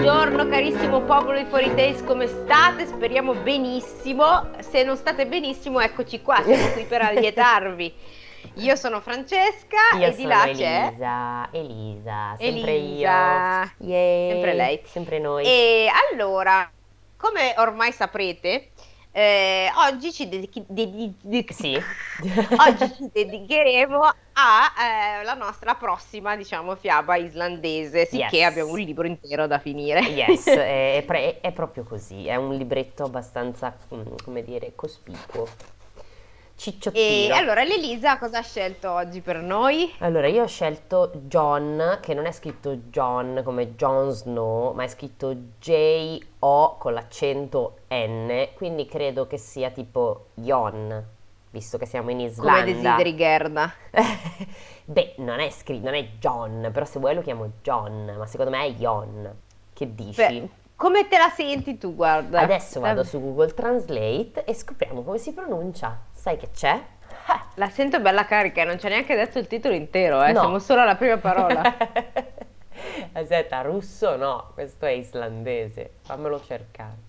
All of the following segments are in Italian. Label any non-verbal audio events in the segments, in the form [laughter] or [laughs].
Buongiorno carissimo popolo di Fuori Days, come state? Speriamo benissimo. Se non state benissimo, eccoci qua, siamo qui per [laughs] allietarvi. Io sono Francesca Io e di là Elisa, c'è Elisa, sempre Elisa. io. Yay, Sempre lei. Sempre noi. E allora, come ormai saprete, eh, oggi ci dedichi- dedi- di- Sì. [laughs] Oggi ci dedicheremo alla nostra prossima, diciamo, fiaba islandese, sicché Yes. abbiamo un libro intero da finire. Yes, [laughs] è, è pre- è proprio così, è un libretto abbastanza, mm, come dire, cospicuo. E Cicciottino. allora, l'Elisa cosa ha scelto oggi per noi? Allora, io ho scelto John, che non è scritto John come Jon Snow, ma è scritto J-O con l'accento N, quindi credo che sia tipo Jon, visto che siamo in Come Islanda. desideri Gerda. [laughs] Beh, non è scritto, non è John, però se vuoi lo chiamo John, ma secondo me è Jon. Che dici? Beh, come te la senti tu, guarda? Adesso vado su Google Translate e scopriamo come si pronuncia. Sai che c'è? La sento bella carica, non ha neanche detto il titolo intero, eh? No. Siamo solo alla prima parola. [laughs] Aspetta, russo no, questo è islandese. Fammelo cercare.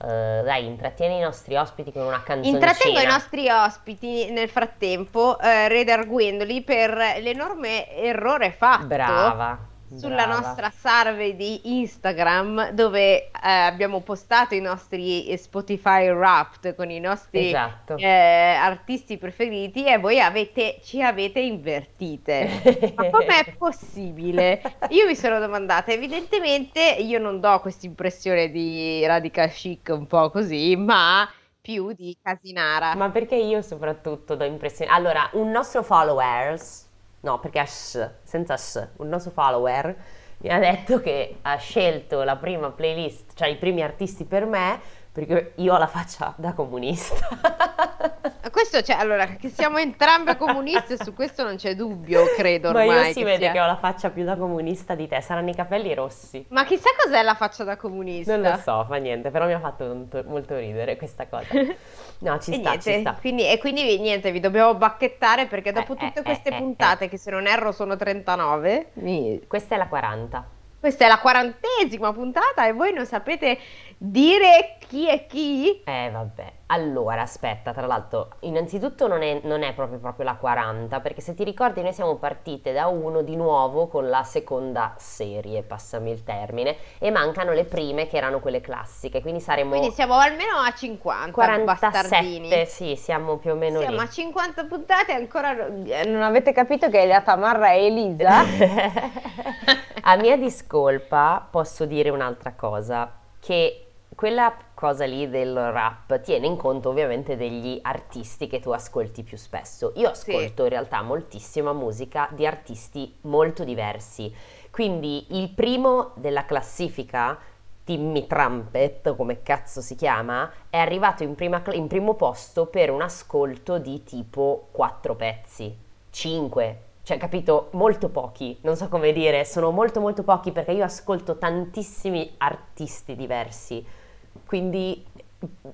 Eh, dai, intrattieni i nostri ospiti con una canzoncina. Intrattengo i nostri ospiti nel frattempo, eh, redarguendoli per l'enorme errore fatto Brava. Sulla brava. nostra survey di Instagram dove eh, abbiamo postato i nostri Spotify Wrapped con i nostri Esatto. eh, artisti preferiti e voi avete, ci avete invertite. Ma com'è [laughs] possibile? Io mi sono domandata, evidentemente io non do questa impressione di radical chic un po' così, ma più di casinara. Ma perché io soprattutto do impressione... Allora, un nostro followers, no, perché ha s, senza s, un nostro follower mi ha detto che ha scelto la prima playlist, cioè i primi artisti per me, perché io ho la faccia da comunista. [laughs] Questo c'è, allora, che siamo entrambe comuniste, su questo non c'è dubbio, credo Ma ormai. io si che vede sia- che ho la faccia più da comunista di te, saranno i capelli rossi. Ma chissà cos'è la faccia da comunista. Non lo so, fa niente, però mi ha fatto molto, molto ridere questa cosa. [laughs] No, ci E sta, niente, ci sta. Quindi, e quindi niente, vi dobbiamo bacchettare perché dopo Eh, tutte eh, queste eh, eh, puntate, che se non erro sono 39, mi- Questa è la 40. Questa è la quarantesima puntata e voi non sapete dire chi è chi? Eh vabbè, allora aspetta, tra l'altro innanzitutto non è, non è proprio, proprio la 40 perché se ti ricordi noi siamo partite da uno di nuovo con la seconda serie, passami il termine, e mancano le prime che erano quelle classiche, quindi saremo Quindi siamo almeno a 50 bastardini. 47, sì, siamo più o meno Siamo lì. a 50 puntate e ancora non eh, non avete capito che la tamarra è Elisa? [laughs] A mia discolpa posso dire un'altra cosa, che quella cosa lì del rap tiene in conto ovviamente degli artisti che tu ascolti più spesso. Io Sì. ascolto in realtà moltissima musica di artisti molto diversi, quindi il primo della classifica, Timmy Trumpet, come cazzo si chiama, è arrivato in, prima in primo posto per un ascolto di tipo quattro pezzi, cinque, cioè capito, molto pochi, non so come dire, sono molto molto pochi perché io ascolto tantissimi artisti diversi, quindi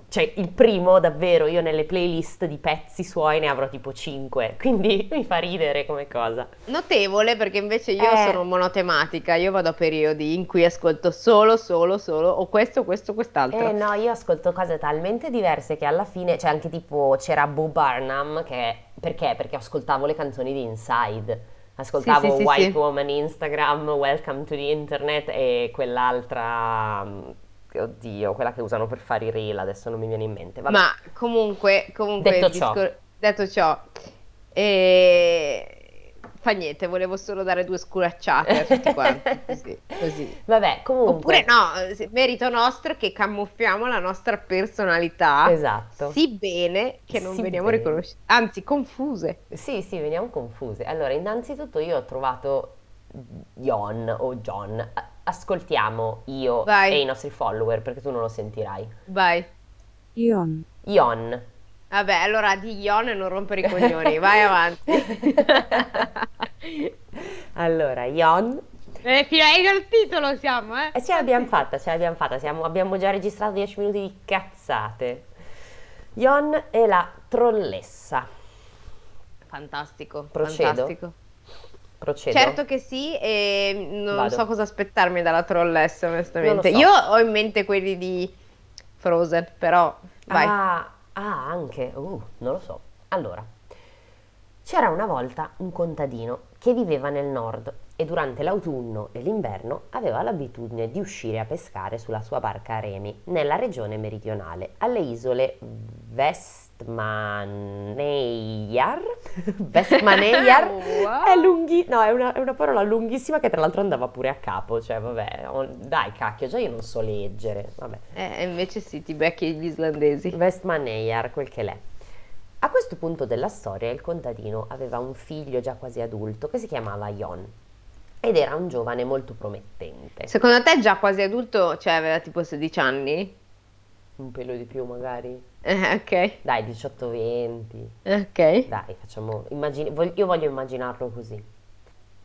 cioè il primo davvero io nelle playlist di pezzi suoi ne avrò tipo 5, [laughs] quindi mi fa ridere come cosa. Notevole perché invece io Eh. sono monotematica, io vado a periodi in cui ascolto solo, solo, solo, o questo, questo, quest'altro. Eh no, io ascolto cose talmente diverse che alla fine, cioè anche tipo c'era Bo Burnham che perché? Perché ascoltavo le canzoni di Inside. Ascoltavo Sì, sì, White sì. Woman Instagram, Welcome to the Internet e quell'altra oddio, quella che usano per fare i reel, adesso non mi viene in mente. Vabbè. Ma comunque, comunque Detto ciò. discor- detto ciò, eh, fa niente, volevo solo dare due scuracciate a tutti [laughs] quanti, così, così. Vabbè, comunque Oppure no, merito nostro è che camuffiamo la nostra personalità Esatto. sì bene che non Sì veniamo riconosciute, anzi confuse. Sì, sì, veniamo confuse. Allora, innanzitutto io ho trovato Jon o John. Ascoltiamo io Vai. e i nostri follower perché tu non lo sentirai. Vai. Ion, Jon. Vabbè, allora di Ion e non rompere i coglioni, [laughs] vai avanti. [laughs] Allora, Jon. Eh, fino al titolo siamo, eh? E ce l'abbiamo fatta, ce l'abbiamo fatta. Siamo- abbiamo già registrato 10 minuti di cazzate. Jon e la trollessa. Fantastico, Procedo? fantastico. Procedo? Certo che sì, e non Vado. so cosa aspettarmi dalla trollessa, onestamente. so. Io ho in mente quelli di Frozen, però vai. Ah, ah, anche, uh, non lo so. Allora, c'era una volta un contadino che viveva nel nord e durante l'autunno e l'inverno aveva l'abitudine di uscire a pescare sulla sua barca a remi nella regione meridionale, alle isole Vestmannaeyjar. [laughs] Vestmannaeyjar Wow. è lunghi, no, è una, è una parola lunghissima che tra l'altro andava pure a capo, cioè vabbè, oh, dai cacchio, già io non so leggere, vabbè. Eh, invece sì, ti becchi gli islandesi. Westmannaeyjar, quel che l'è. A questo punto della storia il contadino aveva un figlio già quasi adulto che si chiamava Jon ed era un giovane molto promettente. Secondo te già quasi adulto, cioè aveva tipo 16 anni? Un pelo di più magari? Eh, ok, Dai, 18-20. ok. Dai, facciamo... immagini- vog- io voglio immaginarlo così.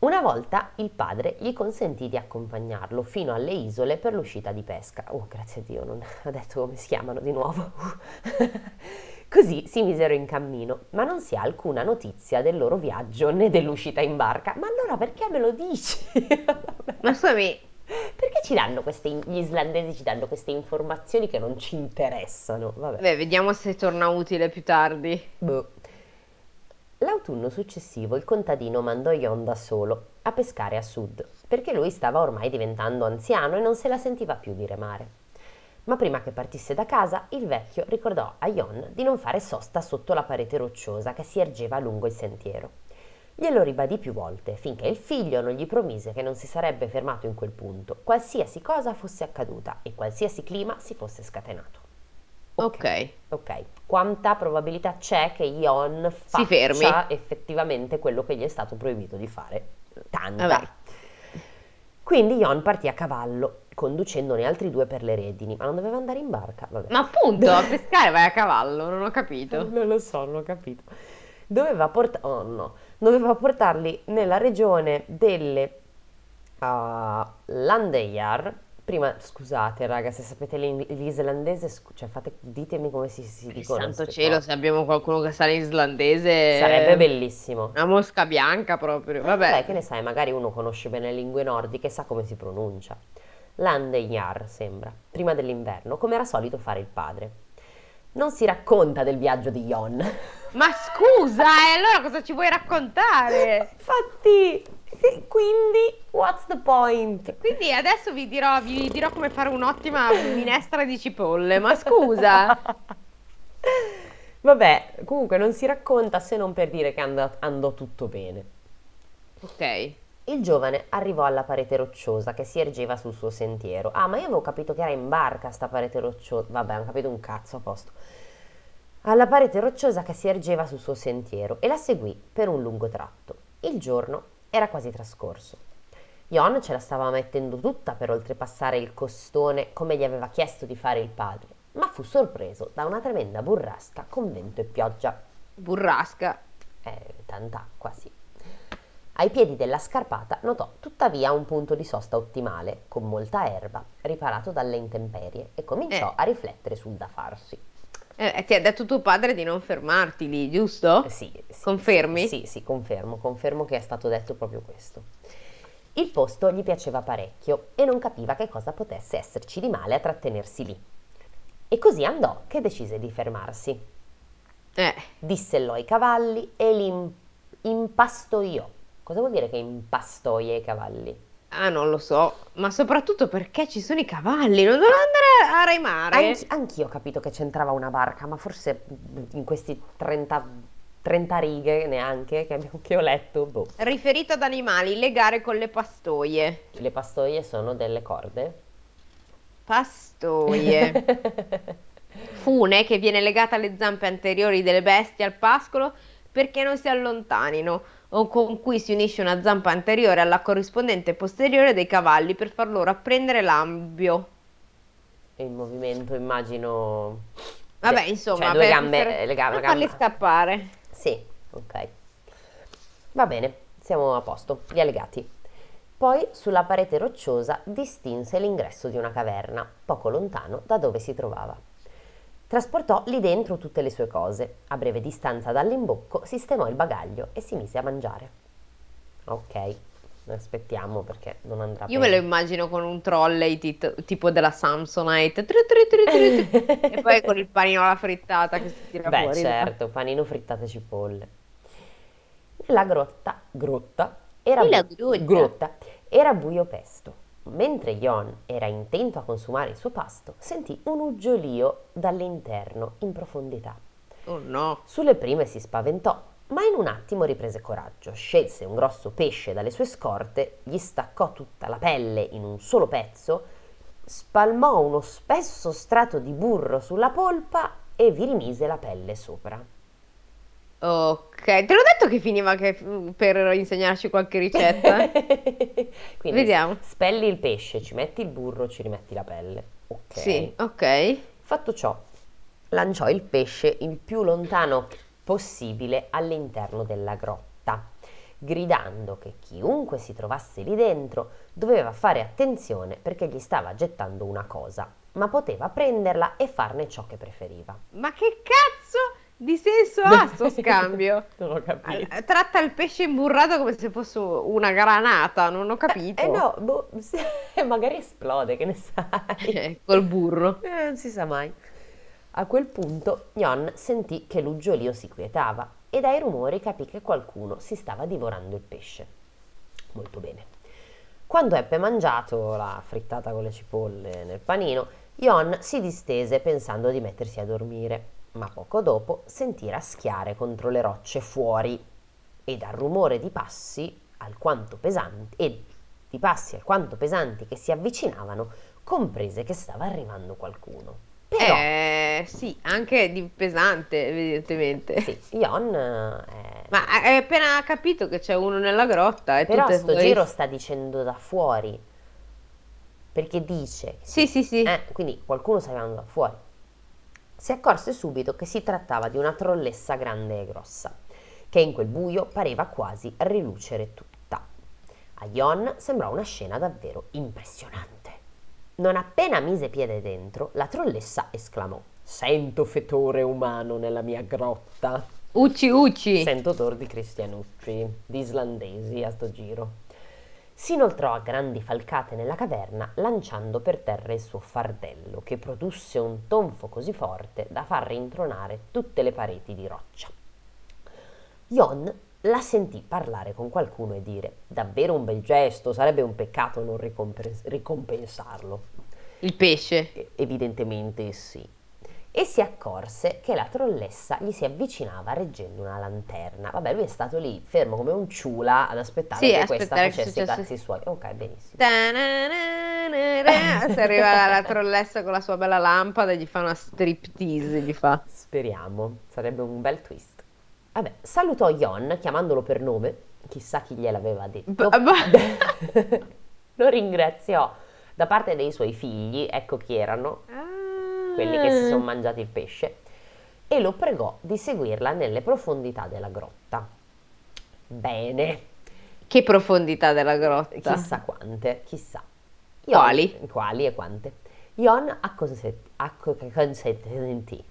Una volta il padre gli consentì di accompagnarlo fino alle isole per l'uscita di pesca. Oh, grazie a Dio, non [laughs] ha detto come si chiamano di nuovo. [laughs] Così si misero in cammino, ma non si ha alcuna notizia del loro viaggio né dell'uscita in barca. Ma allora perché me lo dici? [laughs] Ma scusami, Perché ci danno queste, gli islandesi ci danno queste informazioni che non ci interessano? Vabbè. beh, vediamo se torna utile più tardi. Boh. L'autunno successivo il contadino mandò Jon da solo a pescare a sud, perché lui stava ormai diventando anziano e non se la sentiva più di remare. Ma prima che partisse da casa, il vecchio ricordò a Jon di non fare sosta sotto la parete rocciosa che si ergeva lungo il sentiero. Glielo ribadì più volte, finché il figlio non gli promise che non si sarebbe fermato in quel punto, qualsiasi cosa fosse accaduta e qualsiasi clima si fosse scatenato. Ok. Ok, quanta probabilità c'è che Ion faccia effettivamente quello che gli è stato proibito di fare? Tanta. Vabbè. Quindi Ion partì a cavallo, conducendone altri due per le redini, ma non doveva andare in barca, vabbè. Ma appunto, a pescare vai a cavallo, non ho capito. Non lo so, non ho capito. Doveva, porta- oh, no. Doveva portarli nella regione delle uh, Landeyjar. Prima, scusate raga, se sapete l'islandese, scu- cioè fate, ditemi come si, si dicono Santo cielo, cose. se abbiamo qualcuno che sa l'islandese, Sarebbe bellissimo. una mosca bianca proprio. Vabbè, Vabbè, che ne sai, magari uno conosce bene le lingue nordiche e sa come si pronuncia. Landeyjar sembra, prima dell'inverno, come era solito fare il padre. Non si racconta del viaggio di Jon. [laughs] ma scusa, e allora cosa ci vuoi raccontare? Infatti, quindi, what's the point? Quindi adesso vi dirò, vi dirò come fare un'ottima minestra di cipolle, ma scusa. [laughs] Vabbè, comunque non si racconta se non per dire che andò, andò tutto bene. Ok. Il giovane arrivò alla parete rocciosa che si ergeva sul suo sentiero. Ah, ma io avevo capito che era in barca sta parete rocciosa. Vabbè, ho capito un cazzo a posto. Alla parete rocciosa che si ergeva sul suo sentiero e la seguì per un lungo tratto. Il giorno era quasi trascorso. Jon ce la stava mettendo tutta per oltrepassare il costone come gli aveva chiesto di fare il padre, ma fu sorpreso da una tremenda burrasca con vento e pioggia. Burrasca. Eh, tanta acqua, sì. Ai piedi della scarpata notò tuttavia un punto di sosta ottimale, con molta erba, riparato dalle intemperie, e cominciò Eh. a riflettere sul da farsi. Eh, ti ha detto tuo padre di non fermarti lì, giusto? Eh, Sì, sì, Confermi? Sì, sì, sì, confermo, confermo che è stato detto proprio questo. Il posto gli piaceva parecchio e non capiva che cosa potesse esserci di male a trattenersi lì. E così andò che decise di fermarsi. Eh, Dissellò i cavalli e li im- impastoiò. Cosa vuol dire che impastoia i cavalli? ah, non lo so, ma soprattutto perché ci sono i cavalli, non devono andare a remare. Anch- anch'io ho capito che c'entrava una barca, ma forse in questi 30, 30 righe neanche che, abbiamo- che ho letto, boh. Riferito ad animali, legare con le pastoie. Le pastoie sono delle corde? Pastoie. [laughs] Fune che viene legata alle zampe anteriori delle bestie al pascolo perché non si allontanino, o con cui si unisce una zampa anteriore alla corrispondente posteriore dei cavalli per far loro apprendere l'ambio. E il movimento immagino... Vabbè, Cioè, insomma, due per- gambe, per- le gambe, per farli scappare. Sì, ok. Va bene, siamo a posto, gli allegati. Poi sulla parete rocciosa distinse l'ingresso di una caverna, poco lontano da dove si trovava. Trasportò lì dentro tutte le sue cose. A breve distanza dall'imbocco sistemò il bagaglio e si mise a mangiare. Ok, aspettiamo perché non andrà Io me lo immagino con un trolley tit- tipo della Samsonite tru tru tru [laughs] e poi con il panino alla frittata che si tira Beh, fuori. certo, panino frittate cipolle. Nella grotta, grotta, era, bu- grotta. grotta, era buio pesto. Mentre Jon era intento a consumare il suo pasto, sentì un uggiolio dall'interno, in profondità. Oh no. Sulle prime si spaventò, ma in un attimo riprese coraggio, scelse un grosso pesce dalle sue scorte, gli staccò tutta la pelle in un solo pezzo, spalmò uno spesso strato di burro sulla polpa e vi rimise la pelle sopra. Ok, te l'ho detto che finiva che- per insegnarci qualche ricetta. [laughs] Quindi Vediamo. spelli il pesce, ci metti il burro, ci rimetti la pelle. Ok. Sì, ok. Fatto ciò, lanciò il pesce il più lontano possibile all'interno della grotta, gridando che chiunque si trovasse lì dentro doveva fare attenzione perché gli stava gettando una cosa, ma poteva prenderla e farne ciò che preferiva. Ma che cazzo di senso ha sto [laughs] scambio? Non ho capito. Eh, Tratta il pesce imburrato come se fosse una granata, non ho capito. Eh no, boh, [laughs] magari esplode, che ne sai. Eh, Col burro. Eh, non si sa mai. A quel punto Jon sentì che l'uggiolio si quietava e dai rumori capì che qualcuno si stava divorando il pesce. Molto bene. Quando ebbe mangiato la frittata con le cipolle nel panino, Jon si distese pensando di mettersi a dormire, ma poco dopo sentì raschiare contro le rocce fuori e dal rumore di passi alquanto pesanti e di passi alquanto pesanti che si avvicinavano, comprese che stava arrivando qualcuno. Però Eh, sì, anche di pesante, evidentemente. sì, Jon eh, Ma hai appena capito che c'è uno nella grotta e però sto fuori- giro sta dicendo da fuori perché dice Sì, sì, sì. Eh, quindi qualcuno sta arrivando da fuori. Si accorse subito che si trattava di una trollessa grande e grossa, che in quel buio pareva quasi rilucere tutta. A Jon sembrò una scena davvero impressionante. Non appena mise piede dentro, la trollessa esclamò: Sento fetore umano nella mia grotta. Ucci, ucci. Sento odor di cristianucci, di islandesi a sto giro. Si inoltrò a grandi falcate nella caverna, lanciando per terra il suo fardello, che produsse un tonfo così forte da far rintronare tutte le pareti di roccia. Jon la sentì parlare con qualcuno e dire: Davvero un bel gesto, sarebbe un peccato non ricompensa- ricompensarlo. Il pesce. E- Evidentemente sì. E si accorse che la trollessa gli si avvicinava reggendo una lanterna. Vabbè, lui è stato lì fermo come un ciula ad aspettare Sì, che questa aspettare che facesse i cazzi suoi. Ok, benissimo. Si arriva la, la trollessa con la sua bella lampada gli fa una striptease, gli fa. Speriamo, sarebbe un bel twist. Vabbè, salutò Jon chiamandolo per nome, chissà chi gliel'aveva detto. B- b- [laughs] Lo ringraziò da parte dei suoi figli, ecco chi erano, quelli che si Ah. sono mangiati il pesce, e lo pregò di seguirla nelle profondità della grotta. Bene, Che profondità della grotta. chissà quante, chissà. Quali? Quali e quante. Jon acconsent- acco- consentì,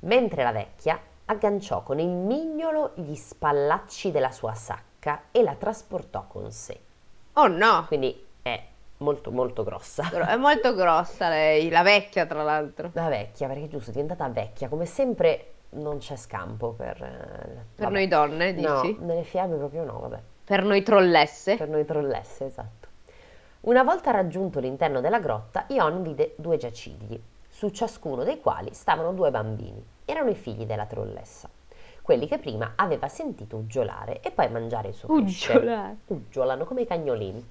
mentre la vecchia agganciò con il mignolo gli spallacci della sua sacca e la trasportò con sé. Oh no, Quindi è molto molto grossa. È molto grossa lei, la vecchia tra l'altro. La vecchia, perché giusto, è diventata vecchia, come sempre non c'è scampo per... eh, Per vabbè. noi donne, No, dici? nelle fiabe proprio no, vabbè. Per noi trollesse. Per noi trollesse, esatto. Una volta raggiunto l'interno della grotta, Ion vide due giacigli, su ciascuno dei quali stavano due bambini. Erano i figli della trollessa, quelli che prima aveva sentito uggiolare e poi mangiare il suo pesce. Uggiolare. Uggiolano come i cagnolini.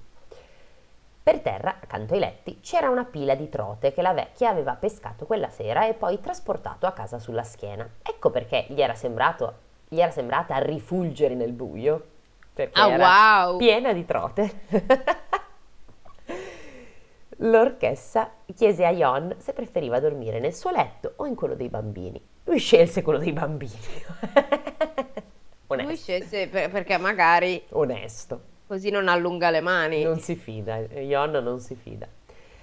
Per terra, accanto ai letti, c'era una pila di trote che la vecchia aveva pescato quella sera e poi trasportato a casa sulla schiena. Ecco perché gli era, sembrato, gli era sembrata rifulgere nel buio. Perché Ah, era wow. piena di trote. L'orchessa chiese a Jon se preferiva dormire nel suo letto o in quello dei bambini. Lui scelse quello dei bambini. [laughs] Lui Onesto. scelse per- perché magari Onesto. Così non allunga le mani. Non si fida, Jon non si fida.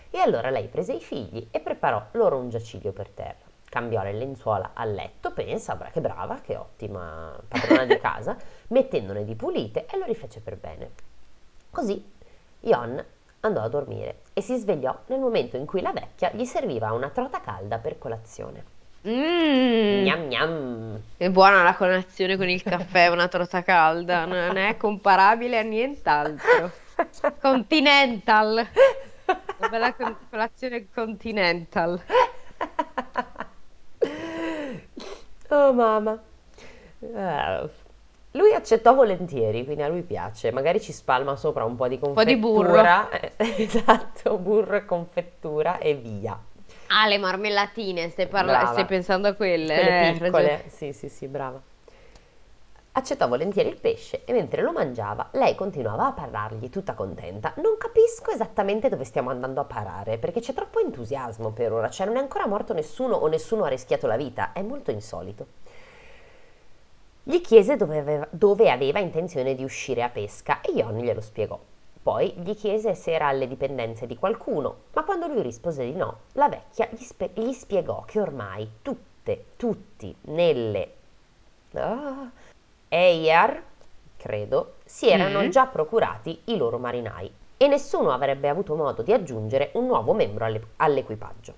E allora lei prese i figli e preparò loro un giaciglio per terra. cambiò le lenzuola a letto, pensa, che brava, che ottima padrona di [laughs] casa, mettendone di pulite e lo rifece per bene. Così Jon andò a dormire e si svegliò nel momento in cui la vecchia gli serviva una trota calda per colazione. Mmm, Gnam gnam. è buona la colazione con il caffè, una torta calda, non è comparabile a nient'altro. Continental, una bella con- colazione continental. Oh mamma. Eh, lui accettò volentieri, quindi a lui piace. Magari ci spalma sopra un po' di po' di burro. confettura. eh, [laughs] esatto, burro e confettura e via. Ah, le marmellatine, stai, parla- stai pensando a quelle? Quelle eh, piccole. ragione. Sì, sì, sì, brava. Accettò volentieri il pesce e mentre lo mangiava lei continuava a parlargli tutta contenta. Non capisco esattamente dove stiamo andando a parare perché c'è troppo entusiasmo per ora, cioè non è ancora morto nessuno o nessuno ha rischiato la vita, è molto insolito. Gli chiese dove aveva, dove aveva intenzione di uscire a pesca e Jon glielo spiegò. Poi gli chiese se era alle dipendenze di qualcuno, ma quando lui rispose di no, la vecchia gli, spe- gli spiegò che ormai tutte, tutti nelle ah, Eyar, credo, si erano Mm. già procurati i loro marinai e nessuno avrebbe avuto modo di aggiungere un nuovo membro alle- all'equipaggio.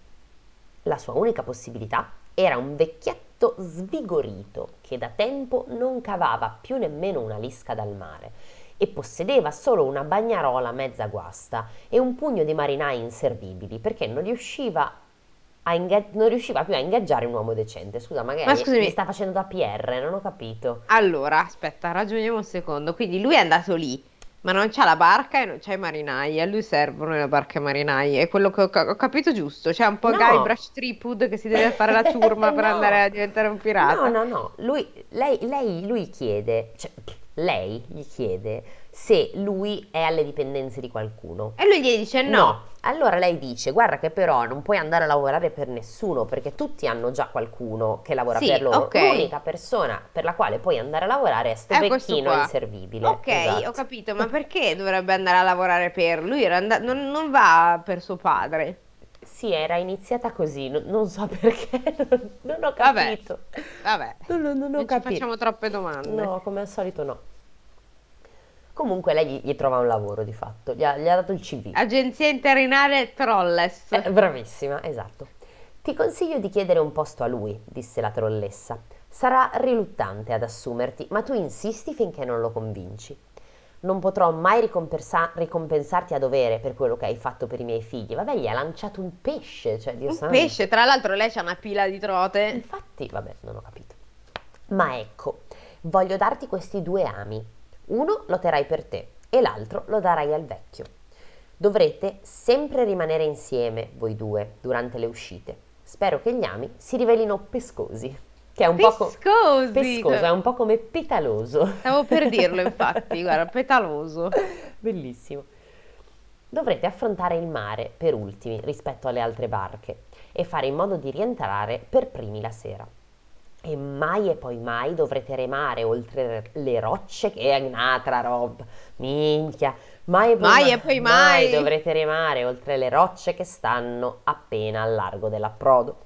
La sua unica possibilità era un vecchietto svigorito che da tempo non cavava più nemmeno una lisca dal mare e possedeva solo una bagnarola mezza guasta e un pugno di marinai inservibili perché non riusciva, a inga- non riusciva più a ingaggiare un uomo decente. Scusa, magari Ma scusami. mi sta facendo da PR, non ho capito. Allora, aspetta, ragioniamo un secondo. Quindi lui è andato lì, ma non c'ha la barca e non c'ha i marinai. A lui servono le barche e i marinai. È quello che ho, ho capito giusto. C'è un po' No. Guybrush Threepwood che si deve fare la [laughs] ciurma per No. andare a diventare un pirata. No, no, no, lui, lei, lei, lui chiede, cioè, lei gli chiede se lui è alle dipendenze di qualcuno. E lui gli dice no. Allora lei dice, guarda che però non puoi andare a lavorare per nessuno perché tutti hanno già qualcuno che lavora Sì, per loro. ok. L'unica persona per la quale puoi andare a lavorare è sto È questo vecchino inservibile. Ok, Esatto. ho capito, ma perché dovrebbe andare a lavorare per lui? And- non, non va per suo padre. Sì, era iniziata così, non, non so [laughs] perché, non, non ho Vabbè. capito. Vabbè, Non, non- non ho non ci capito. facciamo troppe domande. No, come al solito no. Comunque lei gli, gli trova un lavoro di fatto, gli ha, gli ha dato il CV. Agenzia interinale Trolles. Eh, bravissima, esatto. Ti consiglio di chiedere un posto a lui, disse la trollessa. Sarà riluttante ad assumerti, ma tu insisti finché non lo convinci. Non potrò mai ricompensa- ricompensarti a dovere per quello che hai fatto per i miei figli. Vabbè, gli ha lanciato un pesce, cioè Dio Un santo. pesce, tra l'altro lei c'ha una pila di trote. Infatti, vabbè, non ho capito. Ma ecco, voglio darti questi due ami. Uno lo terrai per te e l'altro lo darai al vecchio. Dovrete sempre rimanere insieme, voi due, durante le uscite. Spero che gli ami si rivelino pescosi, che è un po' co- Pescosi. pescoso, è un po' come petaloso. Stavo per dirlo, [laughs] infatti, guarda, petaloso. Bellissimo. Dovrete affrontare il mare per ultimi rispetto alle altre barche e fare in modo di rientrare per primi la sera. E mai e poi mai dovrete remare oltre le rocce che è un'altra roba. Minchia. Mai e poi Mai e poi mai. dovrete remare oltre le rocce che stanno appena al largo dell'approdo.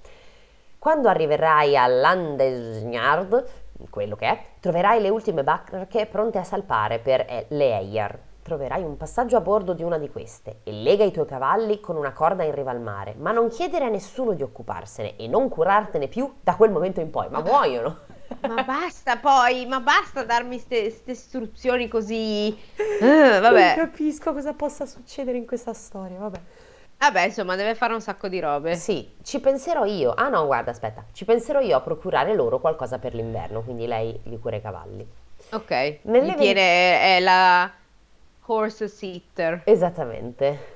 Quando arriverai a Landesnard, quello che è, troverai le ultime barche pronte a salpare per eh, le Eyar. Troverai un passaggio a bordo di una di queste e lega i tuoi cavalli con una corda in riva al mare, ma non chiedere a nessuno di occuparsene e non curartene più da quel momento in poi, ma muoiono. Ma basta poi, ma basta darmi queste istruzioni così. [laughs] Eh, vabbè. Non capisco cosa possa succedere in questa storia, vabbè. Vabbè, insomma, deve fare un sacco di robe. Sì, ci penserò io. Ah no, guarda, aspetta, ci penserò io a procurare loro qualcosa per l'inverno, quindi lei gli cura i cavalli. Ok. Nelle Gli tiene è la horse sitter. Esattamente.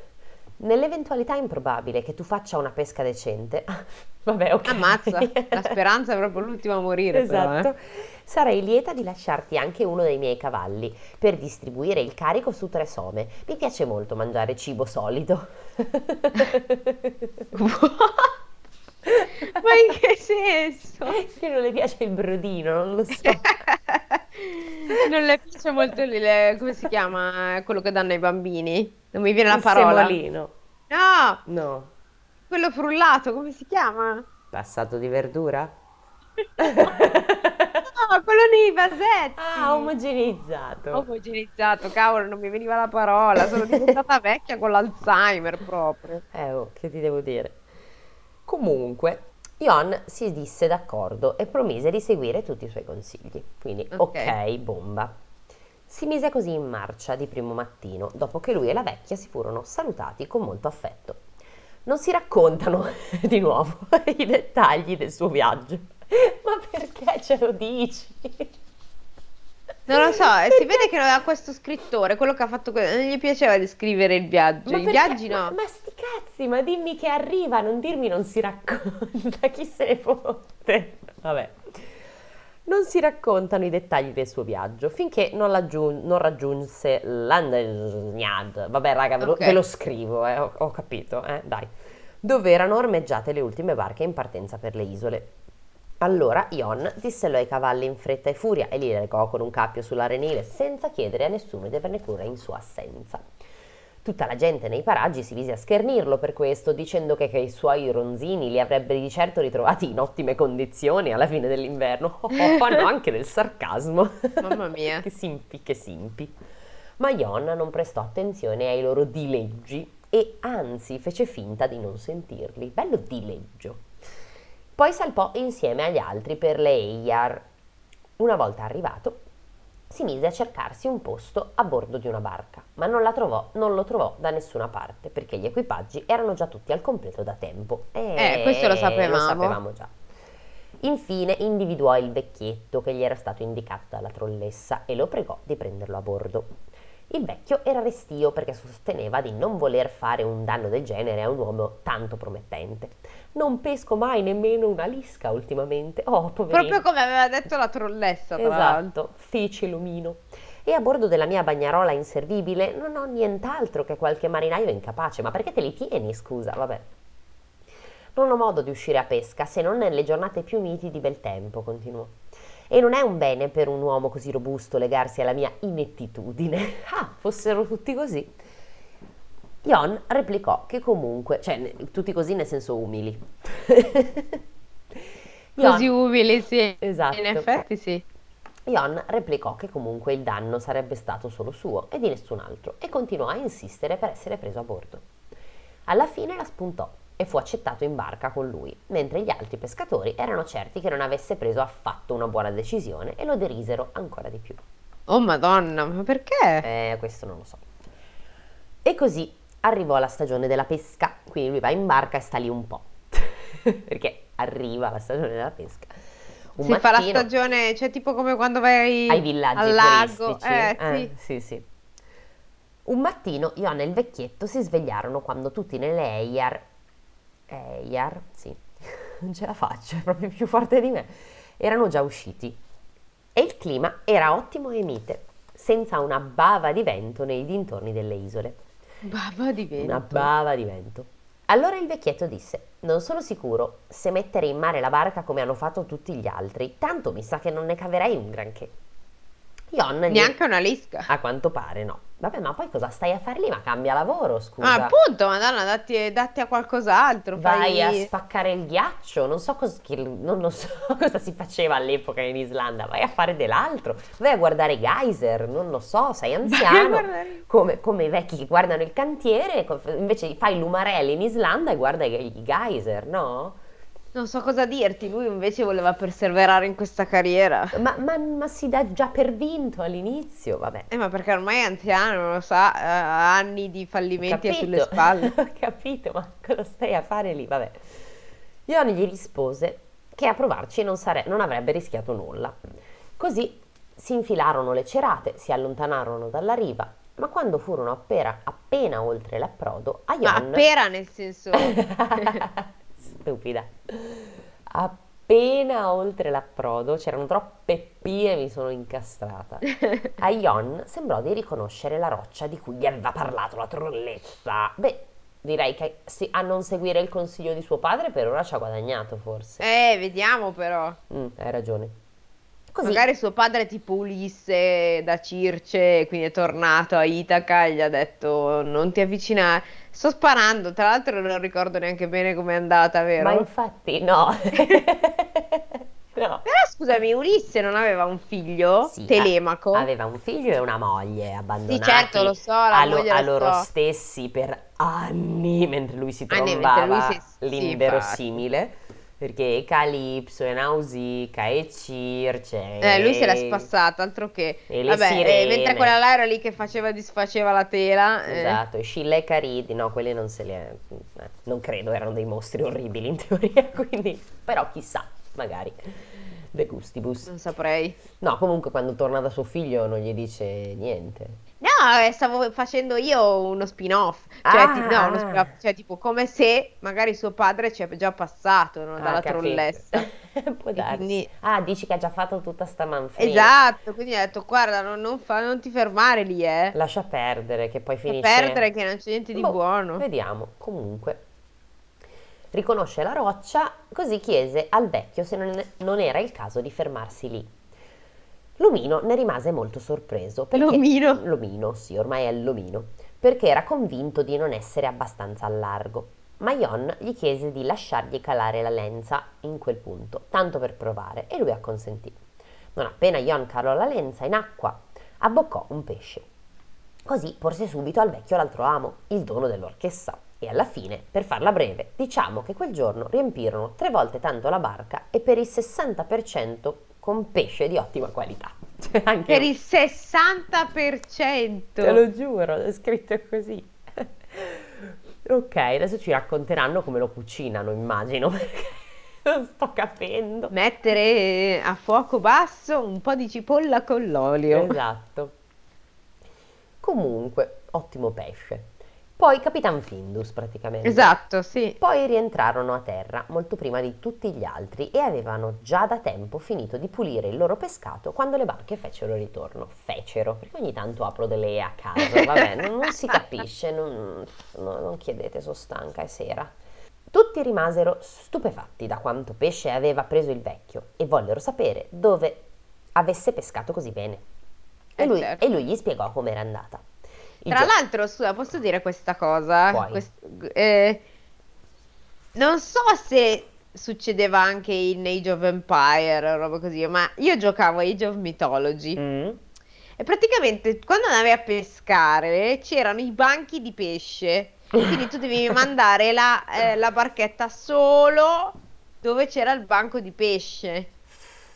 Nell'eventualità improbabile che tu faccia una pesca decente, vabbè, ok. Ammazza, la speranza è proprio l'ultima a morire, però, eh. Esatto. Sarei lieta di lasciarti anche uno dei miei cavalli per distribuire il carico su tre some. Mi piace molto mangiare cibo solido. Ma in che senso? Che non le piace il brodino, non lo so. [laughs] Non le piace molto il, il- come si chiama quello che danno ai bambini? Non mi viene la Il parola. semolino. No, No. Quello frullato, come si chiama? Passato di verdura? [laughs] No, quello nei vasetti. Ah, omogeneizzato. Omogeneizzato, cavolo, non mi veniva la parola, sono diventata [laughs] vecchia con l'Alzheimer proprio. Eh, oh, che ti devo dire? Comunque, Ion si disse d'accordo e promise di seguire tutti i suoi consigli. Quindi, ok, Ok. bomba. Si mise così in marcia di primo mattino, dopo che lui e la vecchia si furono salutati con molto affetto. Non si raccontano [laughs] di nuovo [laughs] i dettagli del suo viaggio. [laughs] Ma perché ce lo dici? Non lo so, eh, si vede che aveva questo scrittore, quello che ha fatto non gli piaceva descrivere il viaggio, Ma i perché? viaggi no. Ma, ma sti cazzi, ma dimmi che arriva, non dirmi non si racconta, chi se ne fotte? Vabbè. Non si raccontano i dettagli del suo viaggio finché non, laggiun- non raggiunse l'Andesniad. Vabbè, raga, ve lo, Ok. ve lo scrivo, eh, ho, ho capito, eh, dai. Dove erano ormeggiate le ultime barche in partenza per le isole. Allora Ion dissellò i cavalli in fretta e furia e li legò con un cappio sull'arenile senza chiedere a nessuno di averne cura in sua assenza. Tutta la gente nei paraggi si mise a schernirlo per questo, dicendo che, che i suoi ronzini li avrebbe di certo ritrovati in ottime condizioni alla fine dell'inverno. [laughs] Oh, oh, fanno anche del sarcasmo. Mamma mia. [laughs] che simpi, che simpi. Ma Ion non prestò attenzione ai loro dileggi e anzi fece finta di non sentirli. Bello dileggio. Poi salpò insieme agli altri per le Eyar. Una volta arrivato, si mise a cercarsi un posto a bordo di una barca, ma non, la trovò, non lo trovò da nessuna parte perché gli equipaggi erano già tutti al completo da tempo. Eh, questo lo sapevamo. Lo sapevamo già. Infine individuò il vecchietto che gli era stato indicato dalla trollessa e lo pregò di prenderlo a bordo. Il vecchio era restio perché sosteneva di non voler fare un danno del genere a un uomo tanto promettente. Non pesco mai nemmeno una lisca ultimamente. Oh, poverino. Proprio come aveva detto la trollessa, tra. Esatto, feci lumino. E a bordo della mia bagnarola inservibile non ho nient'altro che qualche marinaio incapace. Ma perché te li tieni, scusa? Vabbè. Non ho modo di uscire a pesca se non nelle giornate più miti di bel tempo, continuò. E non è un bene per un uomo così robusto legarsi alla mia inettitudine. [laughs] Ah, fossero tutti così. Ion replicò che comunque, cioè tutti così nel senso umili. [laughs] Così Ion- umili, sì. Esatto. In effetti sì. Ion replicò che comunque il danno sarebbe stato solo suo e di nessun altro e continuò a insistere per essere preso a bordo. Alla fine la spuntò e fu accettato in barca con lui, mentre gli altri pescatori erano certi che non avesse preso affatto una buona decisione e lo derisero ancora di più. Oh madonna, ma perché? Eh, questo non lo so. E così arrivò la stagione della pesca, quindi lui va in barca e sta lì un po', [laughs] perché arriva la stagione della pesca. Un si fa la mattino- stagione, cioè tipo come quando vai ai villaggi al lago. Eh, Eh, sì. sì, sì. Un mattino Ion e il vecchietto si svegliarono quando tutti nelle Eyar, Eyar, sì, [laughs] non ce la faccio, è proprio più forte di me, erano già usciti. E il clima era ottimo e mite, senza una bava di vento nei dintorni delle isole. Bava di vento. Una bava di vento. Allora il vecchietto disse: Non sono sicuro se mettere in mare la barca come hanno fatto tutti gli altri, tanto mi sa che non ne caverei un granché. Ion gli- Neanche una lisca. A quanto pare no. Vabbè, ma poi cosa stai a fare lì? Ma cambia lavoro, scusa. Ah, appunto, madonna, datti, datti a qualcos'altro. Vai fai... a spaccare il ghiaccio, non so, cos- che- non lo so [laughs] cosa si faceva all'epoca in Islanda, vai a fare dell'altro, vai a guardare geyser, non lo so, sei anziano, come, come i vecchi che guardano il cantiere, invece fai l'umarelli in Islanda e guarda i geyser, no? Non so cosa dirti, lui invece voleva perseverare in questa carriera. Ma, ma- ma si dà già per vinto all'inizio, vabbè. Eh, ma perché ormai è anziano, non lo sa, eh, ha anni di fallimenti Capito, sulle spalle. [laughs] Ho capito, ma cosa stai a fare lì? Vabbè. Ion gli rispose che a provarci non, sare- non avrebbe rischiato nulla. Così si infilarono le cerate, si allontanarono dalla riva, ma quando furono appena, appena oltre l'approdo, a Ma Ion... pera nel senso... [laughs] [laughs] Stupida. Appena oltre l'approdo c'erano troppe pie e mi sono incastrata. [laughs] A Ion sembrò di riconoscere la roccia di cui gli aveva parlato la trolletta. Beh, direi che a non seguire il consiglio di suo padre per ora ci ha guadagnato forse. Eh, vediamo però. Mm, hai ragione. Così, Magari suo padre è tipo Ulisse da Circe, quindi è tornato a Itaca e gli ha detto non ti avvicinare. Sto sparando, tra l'altro non ricordo neanche bene com'è andata, vero? Ma infatti no. [laughs] No. Però scusami, Ulisse non aveva un figlio, Sì, Telemaco? a- aveva un figlio e una moglie abbandonati Sì, certo, lo so, la a, lo- a lo loro so. stessi per anni, mentre lui si Anni, trovava lui si- sì, l'inverosimile. Perché Calypso e Nausicaa e Circe Eh, lui se l'è spassata, altro che... e le Vabbè, eh, sirene. mentre quella là era lì che faceva e disfaceva la tela. eh. Esatto, e Scilla e Caridi, no, quelli non se li è, eh, non credo, erano dei mostri orribili in teoria, [laughs] quindi, però chissà, magari, de gustibus. Non saprei. No, comunque quando torna da suo figlio non gli dice niente. No, eh, stavo facendo io uno spin-off. Cioè, Ah, ti- no, uno ah. spin-off, cioè, tipo, come se magari suo padre ci è già passato, no, Ah, dalla capito. trollessa. [laughs] Può darsi. quindi- Ah, dici che ha già fatto tutta sta manfrina. Esatto, quindi ha detto, guarda, non, non fa- non ti fermare lì, eh. Lascia perdere che poi finisce... perdere che non c'è niente di Boh, buono. Vediamo, comunque. Riconosce la roccia, così chiese al vecchio se non, non era il caso di fermarsi lì. Lumino ne rimase molto sorpreso. perché- Lumino? Lomino, sì, ormai è Lomino, perché era convinto di non essere abbastanza al largo. Ma Ion gli chiese di lasciargli calare la lenza in quel punto, tanto per provare, e lui acconsentì. Non appena Ion calò la lenza in acqua, abboccò un pesce. Così porse subito al vecchio l'altro amo, il dono dell'orchessa. E alla fine, per farla breve, diciamo che quel giorno riempirono tre volte tanto la barca e per il 60% con pesce di ottima qualità. [laughs] Cioè, anche Per il 60%. Te lo giuro, è scritto così. [laughs] Ok, adesso ci racconteranno come lo cucinano, immagino, [laughs] non sto capendo. Mettere a fuoco basso un po' di cipolla con l'olio. Esatto. Comunque, ottimo pesce. Poi Capitan Findus praticamente. Esatto, sì. Poi rientrarono a terra molto prima di tutti gli altri e avevano già da tempo finito di pulire il loro pescato quando le barche fecero ritorno. Fecero, perché ogni tanto apro delle E a caso, vabbè, non, non si capisce, non, no, non chiedete, sono stanca, è sera. Tutti rimasero stupefatti da quanto pesce aveva preso il vecchio e vollero sapere dove avesse pescato così bene. E Eh, lui, certo. e lui gli spiegò com'era andata. Tra l'altro, scusa, posso dire questa cosa? Quest- eh, non so se succedeva anche in Age of Empire o roba così, ma io giocavo Age of Mythology Mm. e praticamente quando andavi a pescare c'erano i banchi di pesce, quindi tu devi [laughs] mandare la, eh, la barchetta solo dove c'era il banco di pesce.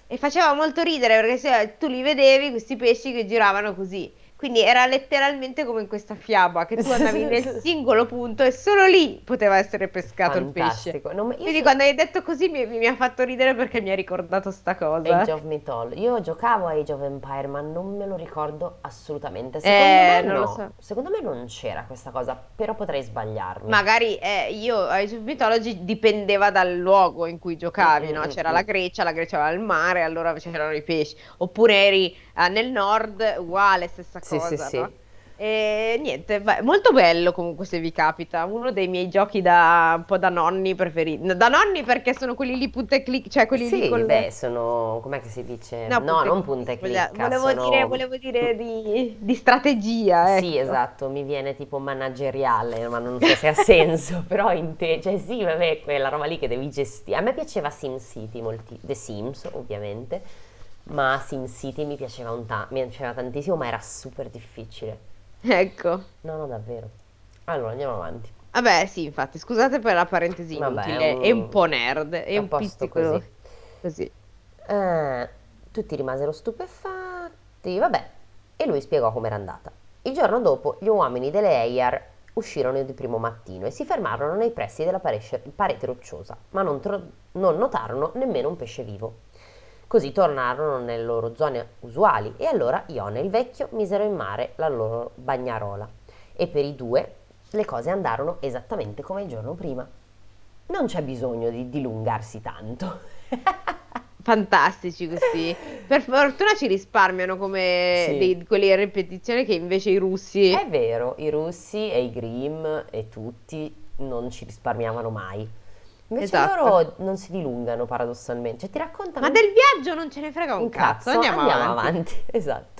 E faceva molto ridere perché se tu li vedevi questi pesci che giravano così. Quindi era letteralmente come in questa fiaba, che tu andavi [laughs] nel singolo punto e solo lì poteva essere pescato il pesce. Fantastico. Non Quindi so- quando hai detto così mi, mi ha fatto ridere perché mi ha ricordato sta cosa. Age of Mythology. Io giocavo a Age of Empire, ma non me lo ricordo assolutamente. Secondo Eh, me non no. lo so. Secondo me non c'era questa cosa, però potrei sbagliarmi. Magari eh, io Age of Mythology dipendeva dal luogo in cui giocavi, Mm, no? C'era mm. la Grecia, la Grecia aveva il mare, allora c'erano i pesci. Oppure eri eh, nel nord, uguale, stessa Sì, cosa, sì, sì. no? E niente, beh, molto bello comunque se vi capita. Uno dei miei giochi da un po' da nonni preferiti. No, Da nonni perché sono quelli lì punta e clic, cioè quelli lì Sì, con beh, sono... com'è che si dice? No, No, non clic, e voglia- clicca, Volevo sono- dire, volevo dire di, di strategia, Sì, ecco. esatto, mi viene tipo manageriale, ma non so se ha [laughs] senso, però in te, cioè sì, vabbè, quella roba lì che devi gestire. A me piaceva SimCity, molti, The Sims ovviamente, ma SimCity mi piaceva, un ta- mi piaceva tantissimo, ma era super difficile. Ecco. No, no, davvero. Allora, andiamo avanti. Vabbè, sì, infatti, scusate per la parentesi Vabbè, inutile, un- è un po' nerd, è un pizzico così. così. Eh, tutti rimasero stupefatti, vabbè, e lui spiegò com'era andata. Il giorno dopo gli uomini delle Eyar uscirono di primo mattino e si fermarono nei pressi della paresce- parete rocciosa, ma non, tro- non notarono nemmeno un pesce vivo. Così tornarono nelle loro zone usuali e allora Ione e il vecchio misero in mare la loro bagnarola e per i due le cose andarono esattamente come il giorno prima. Non c'è bisogno di dilungarsi tanto. [laughs] Fantastici questi. Per fortuna ci risparmiano come Sì. dei, quelli a ripetizione che invece i russi... È vero, i russi e i Grimm e tutti non ci risparmiavano mai. Invece Esatto. loro non si dilungano paradossalmente, cioè ti raccontano Ma del viaggio non ce ne frega un, cazzo, andiamo, avanti. [laughs] Esatto.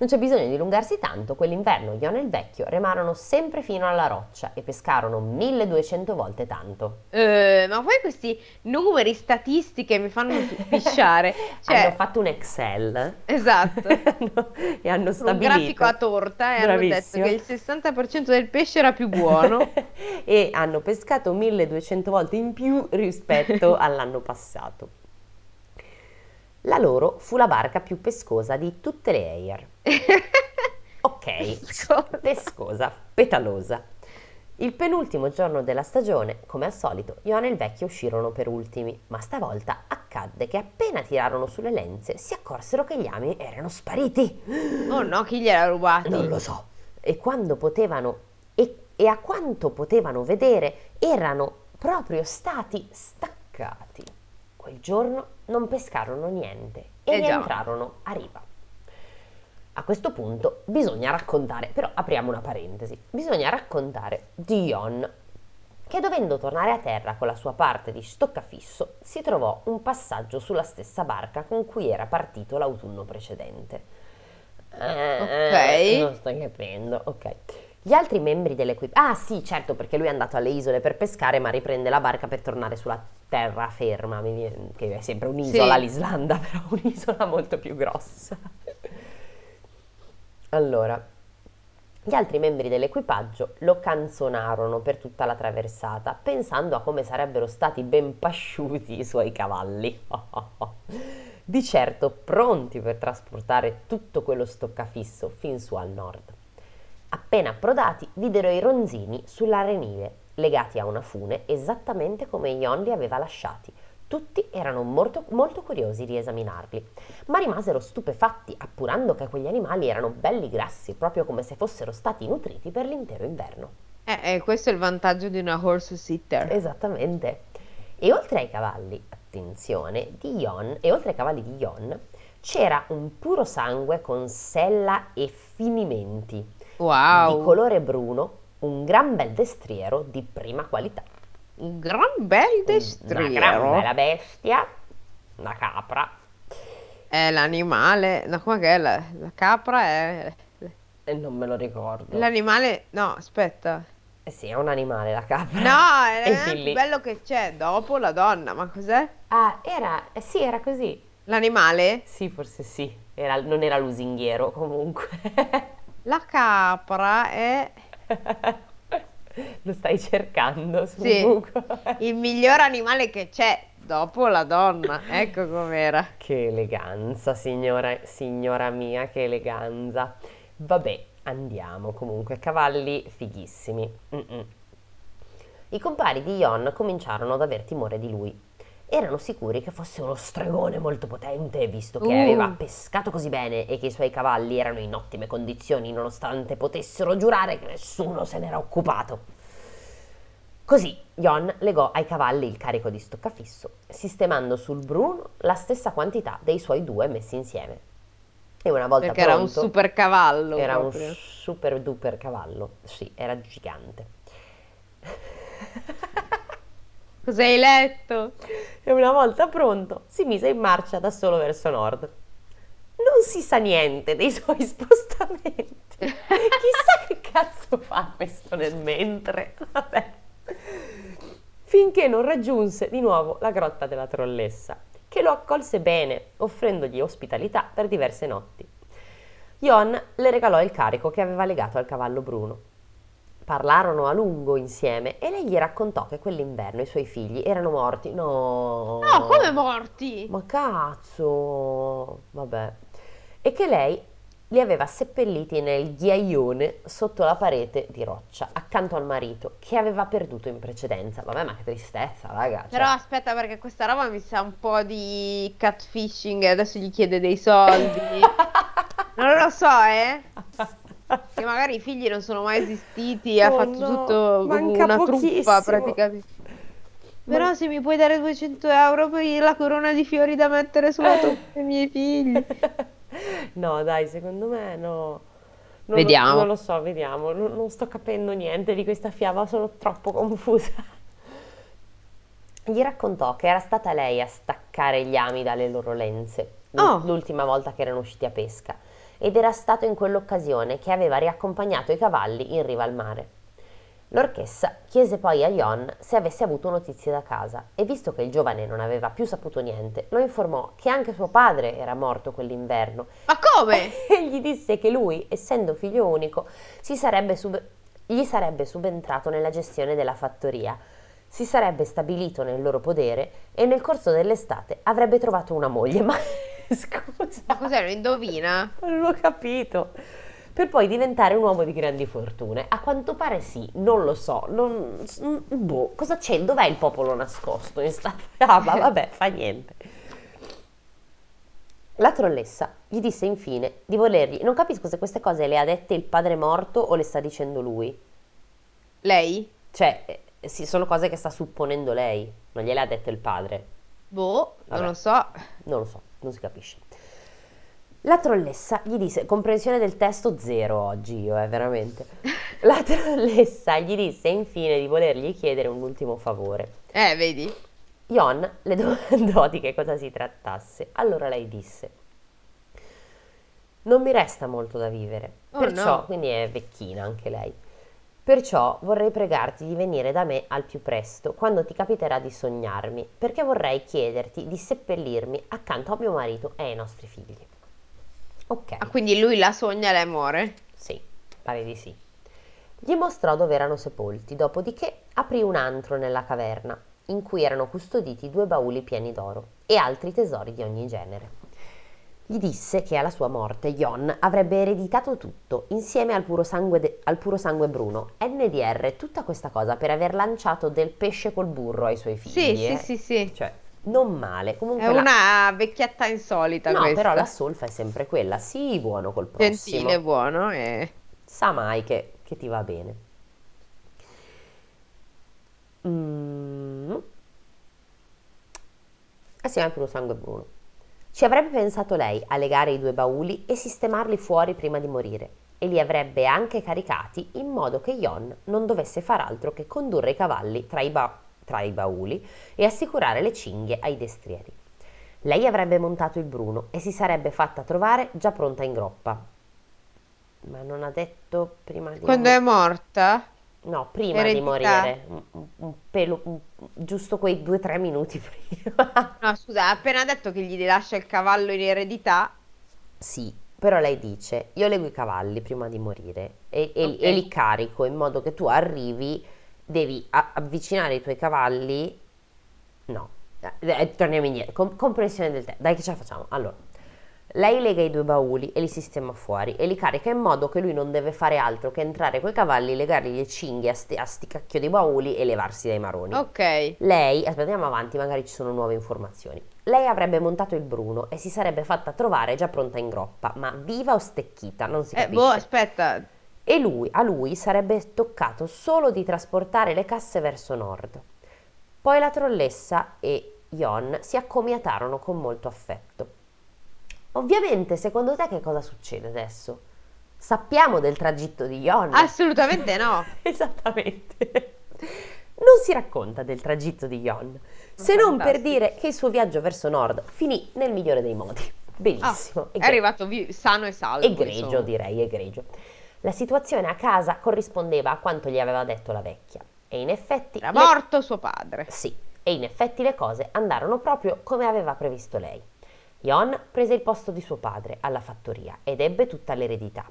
Non c'è bisogno di allungarsi tanto, quell'inverno Ion e il vecchio remarono sempre fino alla roccia e pescarono 1200 volte tanto. Eh, ma poi questi numeri statistiche mi fanno pisciare. [laughs] Cioè, hanno fatto un Excel. Esatto. [laughs] e hanno stabilito... Un grafico a torta e Bravissimo. hanno detto che il 60% del pesce era più buono. [laughs] e hanno pescato 1200 volte in più rispetto all'anno passato. La loro fu la barca più pescosa di tutte le Air. [laughs] Ok, pescosa, petalosa. Il penultimo giorno della stagione, come al solito, Iona e il vecchio uscirono per ultimi, ma stavolta accadde che appena tirarono sulle lenze si accorsero che gli ami erano spariti. Oh no, chi gliel'ha rubati? Non lo so. E quando potevano, e, e a quanto potevano vedere, erano proprio stati staccati. Quel giorno non pescarono niente e eh rientrarono a riva. A questo punto bisogna raccontare, però apriamo una parentesi, bisogna raccontare di Ion che dovendo tornare a terra con la sua parte di stoccafisso si trovò un passaggio sulla stessa barca con cui era partito l'autunno precedente. Eh, ok. Non sto capendo, ok. Gli altri membri dell'equipaggio... Ah sì, certo, perché lui è andato alle isole per pescare, ma riprende la barca per tornare sulla terraferma, che è sempre un'isola sì. l'Islanda, [laughs] però un'isola molto più grossa. allora, gli altri membri dell'equipaggio lo canzonarono per tutta la traversata, pensando a come sarebbero stati ben pasciuti i suoi cavalli. [laughs] Di certo pronti per trasportare tutto quello stoccafisso fin su al nord. Appena approdati, videro i ronzini sull'arenile, legati a una fune esattamente come Ion li aveva lasciati. Tutti erano molto, molto curiosi di esaminarli, ma rimasero stupefatti appurando che quegli animali erano belli grassi, proprio come se fossero stati nutriti per l'intero inverno. Eh, eh, questo è il vantaggio di una horse sitter. Esattamente. E oltre ai cavalli, attenzione, di Ion, e oltre ai cavalli di Ion, c'era un puro sangue con sella e finimenti wow. di colore bruno, un gran bel destriero di prima qualità. Un gran bel destriero. Una gran bella bestia, una capra. È l'animale, no, come che è? La, la capra è... E non me lo ricordo. L'animale, no, aspetta. Eh sì, è un animale la capra. No, [laughs] è il bello che c'è dopo la donna, ma cos'è? Ah, era, eh sì, era così. L'animale? Sì, forse sì. Era, non era lusinghiero comunque. [laughs] La capra è... [laughs] Lo stai cercando su sì, Google. il miglior animale che c'è dopo la donna. [laughs] Ecco com'era. Che eleganza, signora, signora mia, che eleganza. Vabbè, andiamo comunque. Cavalli fighissimi. Mm-mm. I compari di Ion cominciarono ad aver timore di lui erano sicuri che fosse uno stregone molto potente, visto che uh. aveva pescato così bene e che i suoi cavalli erano in ottime condizioni, nonostante potessero giurare che nessuno se n'era occupato. Così Jon legò ai cavalli il carico di stoccafisso, sistemando sul Bruno la stessa quantità dei suoi due messi insieme. E una volta Perché pronto, era un super cavallo. Era proprio. un super duper cavallo, sì, era gigante. Cosa hai letto? E una volta pronto, si mise in marcia da solo verso nord. Non si sa niente dei suoi [laughs] spostamenti. Chissà che cazzo fa questo nel mentre. Vabbè. Finché non raggiunse di nuovo la grotta della trollessa, che lo accolse bene, offrendogli ospitalità per diverse notti. Jon le regalò il carico che aveva legato al cavallo bruno Parlarono a lungo insieme e lei gli raccontò che quell'inverno i suoi figli erano morti. No. No, come morti? Ma cazzo. Vabbè. E che lei li aveva seppelliti nel ghiaione sotto la parete di roccia, accanto al marito, che aveva perduto in precedenza. Vabbè, ma che tristezza, raga. Cioè... Però aspetta, perché questa roba mi sa un po' di catfishing e adesso gli chiede dei soldi. [laughs] non lo so, eh. [laughs] che magari i figli non sono mai esistiti, oh ha fatto no, tutto una truffa praticamente. Però se mi puoi dare 200 euro per la corona di fiori da mettere sulla toppa dei miei figli. [laughs] no, dai, secondo me no. Non vediamo. Lo, non lo so, vediamo. Non, non sto capendo niente di questa fiaba, sono troppo confusa. Gli raccontò che era stata lei a staccare gli ami dalle loro lenze oh. l'ultima volta che erano usciti a pesca ed era stato in quell'occasione che aveva riaccompagnato i cavalli in riva al mare. L'orchessa chiese poi a Jon se avesse avuto notizie da casa e visto che il giovane non aveva più saputo niente, lo informò che anche suo padre era morto quell'inverno. Ma come? [laughs] E gli disse che lui, essendo figlio unico, si sarebbe sub- gli sarebbe subentrato nella gestione della fattoria, si sarebbe stabilito nel loro podere e nel corso dell'estate avrebbe trovato una moglie. Ma [laughs] scusa, Ma cos'è? Lo indovina? non l'ho capito per poi diventare un uomo di grandi fortune. A quanto pare sì, non lo so. Non, boh, cosa c'è? Dov'è il popolo nascosto in sta [laughs] Ah, ma vabbè, fa niente. La trollessa gli disse infine di volergli. Non capisco se queste cose le ha dette il padre morto o le sta dicendo lui. Lei? Cioè, eh, sì, sono cose che sta supponendo lei, non gliele ha dette il padre. Boh, Vabbè. non lo so. Non lo so, non si capisce. La trollessa gli disse, comprensione del testo zero oggi io, eh, veramente. [laughs] La trollessa gli disse infine di volergli chiedere un ultimo favore. Eh, vedi? Jon le domandò di che cosa si trattasse. Allora lei disse, non mi resta molto da vivere, Oh, perciò, no. quindi è vecchina anche lei. Perciò vorrei pregarti di venire da me al più presto, quando ti capiterà di sognarmi, perché vorrei chiederti di seppellirmi accanto a mio marito e ai nostri figli. Ok. Ah, quindi lui la sogna e lei muore? Sì, pare di sì. Gli mostrò dove erano sepolti, dopodiché aprì un antro nella caverna, in cui erano custoditi due bauli pieni d'oro e altri tesori di ogni genere. Gli disse che alla sua morte Jon avrebbe ereditato tutto, insieme al puro sangue, de- al puro sangue bruno, NDR, tutta questa cosa per aver lanciato del pesce col burro ai suoi figli. Sì, eh. sì, sì, sì. Cioè, non male. Comunque È la- una vecchietta insolita No, questa. però la solfa è sempre quella, sii buono col prossimo Gentile, buono e... sa mai che, che ti va bene. Mm. Assieme al puro sangue bruno. Ci avrebbe pensato lei a legare i due bauli e sistemarli fuori prima di morire, e li avrebbe anche caricati in modo che Jon non dovesse far altro che condurre i cavalli tra i, ba- tra i bauli e assicurare le cinghie ai destrieri. Lei avrebbe montato il Bruno e si sarebbe fatta trovare già pronta in groppa. Ma non ha detto prima di Quando è morta? No, prima di Eredità. morire, un, pelo, un- giusto quei due o tre minuti [laughs] prima. No, scusa, ha appena detto che gli lascia il cavallo in eredità. Sì, però lei dice, io leggo i cavalli prima di morire e, e- Ok. e li carico in modo che tu arrivi, devi a- avvicinare i tuoi cavalli. No, eh, eh, torniamo indietro, Com- comprensione del tempo. Dai che ce la facciamo. Allora, lei lega i due bauli e li sistema fuori e li carica in modo che lui non deve fare altro che entrare coi cavalli, legargli le cinghie a sti, a sti cacchio di bauli e levarsi dai maroni. Ok. Lei, aspettiamo avanti, magari ci sono nuove informazioni. Lei avrebbe montato il Bruno e si sarebbe fatta trovare già pronta in groppa, ma viva o stecchita, non si Eh, capisce. boh, aspetta. E lui, a lui sarebbe toccato solo di trasportare le casse verso nord. Poi la trollessa e Jon si accomiatarono con molto affetto. Ovviamente, secondo te che cosa succede adesso? Sappiamo del tragitto di Jon? Assolutamente no. [laughs] Esattamente. Non si racconta del tragitto di Jon, se non per dire che il suo viaggio verso nord finì nel migliore dei modi. Ah, Benissimo. è arrivato vi- sano e salvo. Egregio, insomma. direi, egregio. La situazione a casa corrispondeva a quanto gli aveva detto la vecchia. E in effetti... Era le- morto suo padre. Sì, e in effetti le cose andarono proprio come aveva previsto lei. Jon prese il posto di suo padre alla fattoria ed ebbe tutta l'eredità.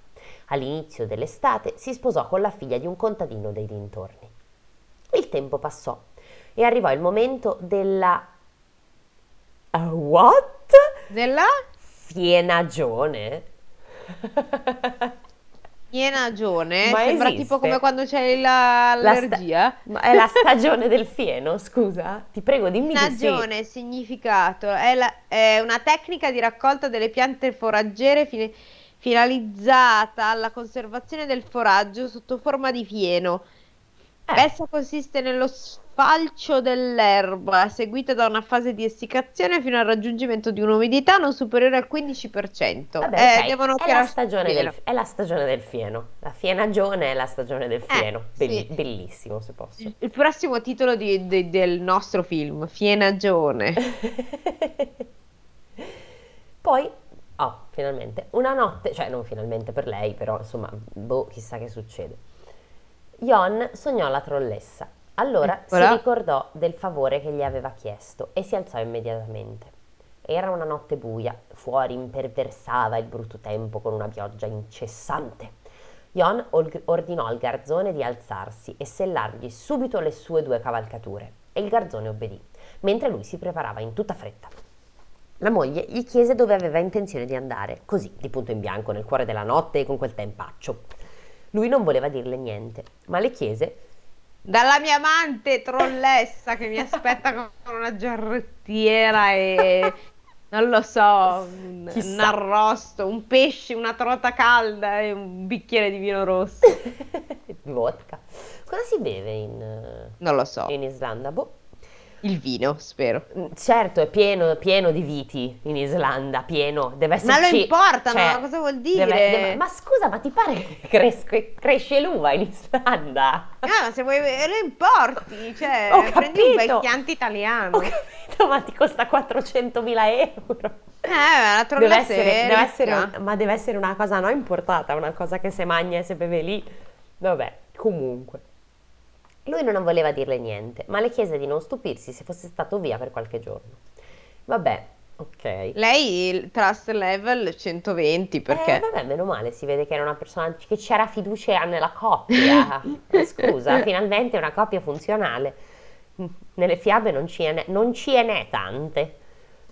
All'inizio dell'estate si sposò con la figlia di un contadino dei dintorni. Il tempo passò e arrivò il momento della... Uh, what? Della Fienagione? [laughs] Ienagione. Ma Sembra esiste? tipo come quando c'è la- La sta- l'allergia. Ma è la stagione del fieno, scusa? Ti prego, dimmi di sì. Significato, è, la- è una tecnica di raccolta delle piante foraggere fine- finalizzata alla conservazione del foraggio sotto forma di fieno. Eh. Essa consiste nello sfalcio dell'erba, seguita da una fase di essiccazione fino al raggiungimento di un'umidità non superiore al 15%. Vabbè, Eh, ok, devono è, la stagione del, è la stagione del fieno. La fienagione è la stagione del Eh, fieno. Belli- sì. Bellissimo, se posso. Il, il prossimo titolo di- di- del nostro film, Fienagione. [laughs] Poi Oh, finalmente. Una notte, cioè non finalmente per lei, però insomma, boh, chissà che succede. Jon sognò la trollessa. Allora si Eccola. ricordò del favore che gli aveva chiesto e si alzò immediatamente. Era una notte buia, fuori imperversava il brutto tempo con una pioggia incessante. Ol- ordinò al garzone di alzarsi e sellargli subito le sue due cavalcature e il garzone obbedì, mentre lui si preparava in tutta fretta. La moglie gli chiese dove aveva intenzione di andare, così, di punto in bianco, nel cuore della notte e con quel tempaccio. Lui non voleva dirle niente, ma le chiese Dalla mia amante trollessa che mi aspetta con una giarrettiera e non lo so, un, un arrosto, un pesce, una trota calda e un bicchiere di vino rosso. [laughs] vodka. Cosa si beve in, Non lo so. in Islanda? Boh. Il vino, spero. Mm, Certo, è pieno, pieno di viti in Islanda, pieno, deve Ma lo esserci... importano, cioè, cosa vuol deve- dire? deve- ma scusa, ma ti pare che cresce, cresce l'uva in Islanda? Ah, ma se vuoi lo importi, cioè Ho prendi un bel italiano. Ho capito, ma ti costa 400.000 euro. Eh, la Deve trollessa essere, deve essere un- ma deve essere una cosa non importata, una cosa che se mangia e se beve lì. Vabbè, comunque. Lui non voleva dirle niente, ma le chiese di non stupirsi se fosse stato via per qualche giorno. Vabbè, ok. Lei il trust level 120 perché Eh, vabbè, meno male, si vede che era una persona che c'era fiducia nella coppia. Eh, [laughs] Scusa, finalmente una coppia funzionale. Nelle fiabe non ci è ne, non ci è ne tante.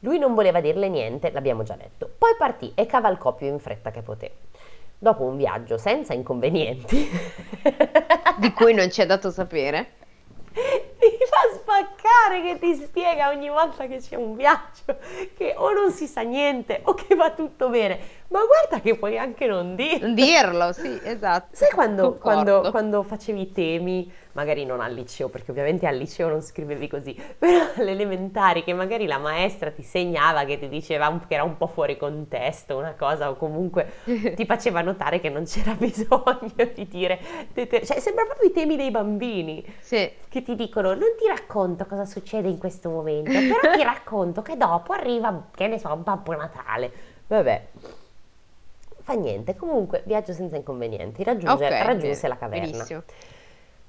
Lui non voleva dirle niente, l'abbiamo già detto. Poi partì e cavalcò più in fretta che poté. Dopo un viaggio senza inconvenienti, [laughs] di cui non ci è dato sapere. [laughs] mi fa spaccare che ti spiega ogni volta che c'è un viaggio che o non si sa niente o che va tutto bene. Ma guarda che puoi anche non dire. Non dirlo, sì, esatto. Sai quando, quando- quando facevi i temi, magari non al liceo, perché ovviamente al liceo non scrivevi così, [laughs] però alle elementari che magari la maestra ti segnava che ti diceva che era un po' fuori contesto una cosa o comunque [laughs] ti faceva notare che non c'era [laughs] bisogno di dire, cioè sembra proprio i temi dei bambini Sì. che ti dicono non ti racconto cosa succede in questo momento, però ti racconto che dopo arriva, che ne so, Babbo Natale. Vabbè. Fa niente, comunque viaggio senza inconvenienti, raggiunge- Ok, raggiunse la caverna. benissimo.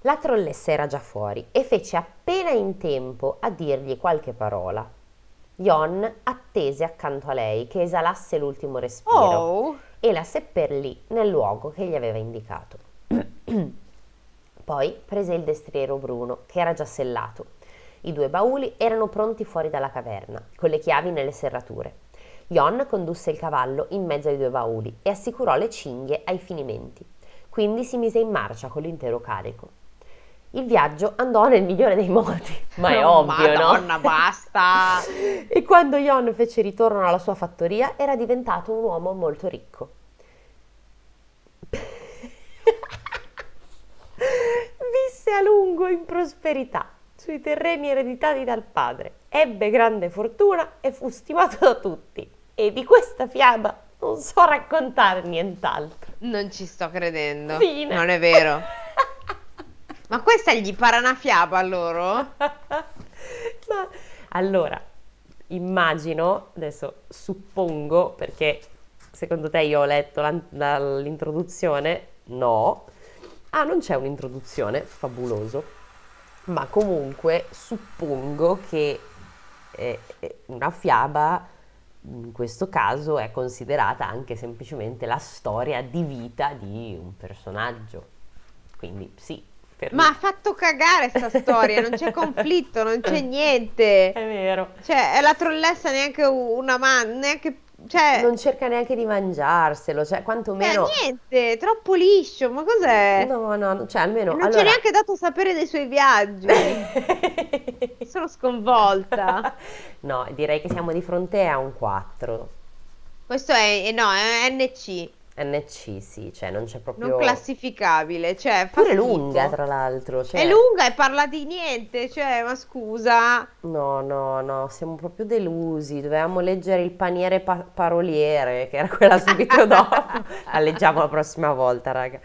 La trollessa era già fuori e fece appena in tempo a dirgli qualche parola. Jon attese accanto a lei che esalasse l'ultimo respiro Oh, e la seppellì nel luogo che gli aveva indicato. [clears throat] Poi prese il destriero bruno, che era già sellato. I due bauli erano pronti fuori dalla caverna, con le chiavi nelle serrature. Jon condusse il cavallo in mezzo ai due bauli e assicurò le cinghie ai finimenti. Quindi si mise in marcia con l'intero carico. Il viaggio andò nel migliore dei modi, [laughs] ma è Oh, ovvio, no? Madonna, basta. [laughs] E quando Jon fece ritorno alla sua fattoria era diventato un uomo molto ricco. [laughs] Visse a lungo in prosperità sui terreni ereditati dal padre, ebbe grande fortuna e fu stimato da tutti. E di questa fiaba non so raccontare nient'altro. Non ci sto credendo. Fine. Non è vero. [laughs] Ma questa gli pare una fiaba a loro? [laughs] Ma allora, immagino, adesso suppongo, perché secondo te io ho letto l'introduzione? No. Ah, non c'è un'introduzione, fabuloso. Ma comunque suppongo che eh, eh, una fiaba in questo caso è considerata anche semplicemente la storia di vita di un personaggio. Quindi sì, Ma me ha fatto cagare sta storia, non c'è conflitto, non c'è [laughs] niente. è vero. Cioè, è la trollessa neanche una man, neanche... Cioè, non cerca neanche di mangiarselo, cioè eh, quantomeno... niente, troppo liscio, ma cos'è? No, no, cioè almeno... non ci allora... ha neanche dato sapere dei suoi viaggi. [laughs] Sono sconvolta. No, direi che siamo di fronte a un 4. Questo è, eh, no, è NC, NC, sì, cioè non c'è proprio... non classificabile, cioè Pure schifo. lunga, tra l'altro. Cioè... È lunga e parla di niente, cioè, ma scusa. No, no, no, siamo proprio delusi. Dovevamo leggere il paniere pa- paroliere, che era quella subito [laughs] dopo. La leggiamo la prossima volta, raga.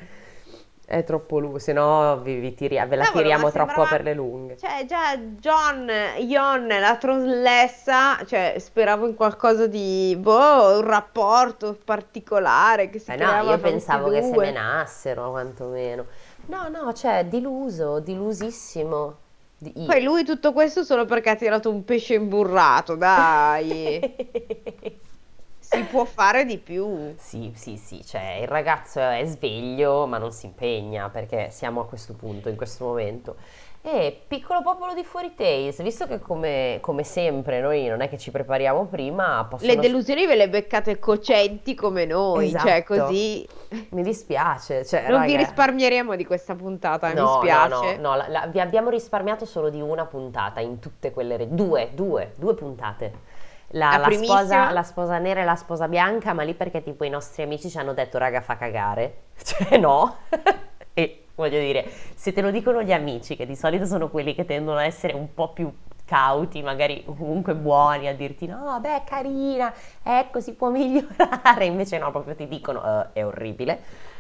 È troppo lungo, se no vi, vi tiri- ve la Cavolo, tiriamo troppo sembrava- per le lunghe. Cioè, già John, Jon, la trollessa, cioè, speravo in qualcosa di, boh, un rapporto particolare che si Eh no, creava io pensavo questi che due. semenassero, quantomeno. No, no, cioè, diluso, dilusissimo. Di- Poi lui tutto questo solo perché ha tirato un pesce imburrato, dai. [laughs] Si può fare di più. Sì, sì, sì, cioè il ragazzo è sveglio ma non si impegna perché siamo a questo punto, in questo momento. E piccolo popolo di Fuori Tales, visto che come, come sempre noi non è che ci prepariamo prima, possono... Le delusioni ve le beccate cocenti come noi, cioè Esatto. così Mi dispiace, cioè, non vi raga, risparmieremo di questa puntata, mi No, no, no, no, la- la- vi abbiamo risparmiato solo di una puntata in tutte quelle... re- Due, due, due puntate. La, La sposa, la sposa nera e la sposa bianca, ma lì perché tipo i nostri amici ci hanno detto raga fa cagare. [laughs] Cioè no. [laughs] e voglio dire, se te lo dicono gli amici, che di solito sono quelli che tendono a essere un po' più cauti, magari comunque buoni, a dirti no, beh, carina, ecco, si può [laughs] migliorare, invece no, proprio ti dicono "Eh, è orribile.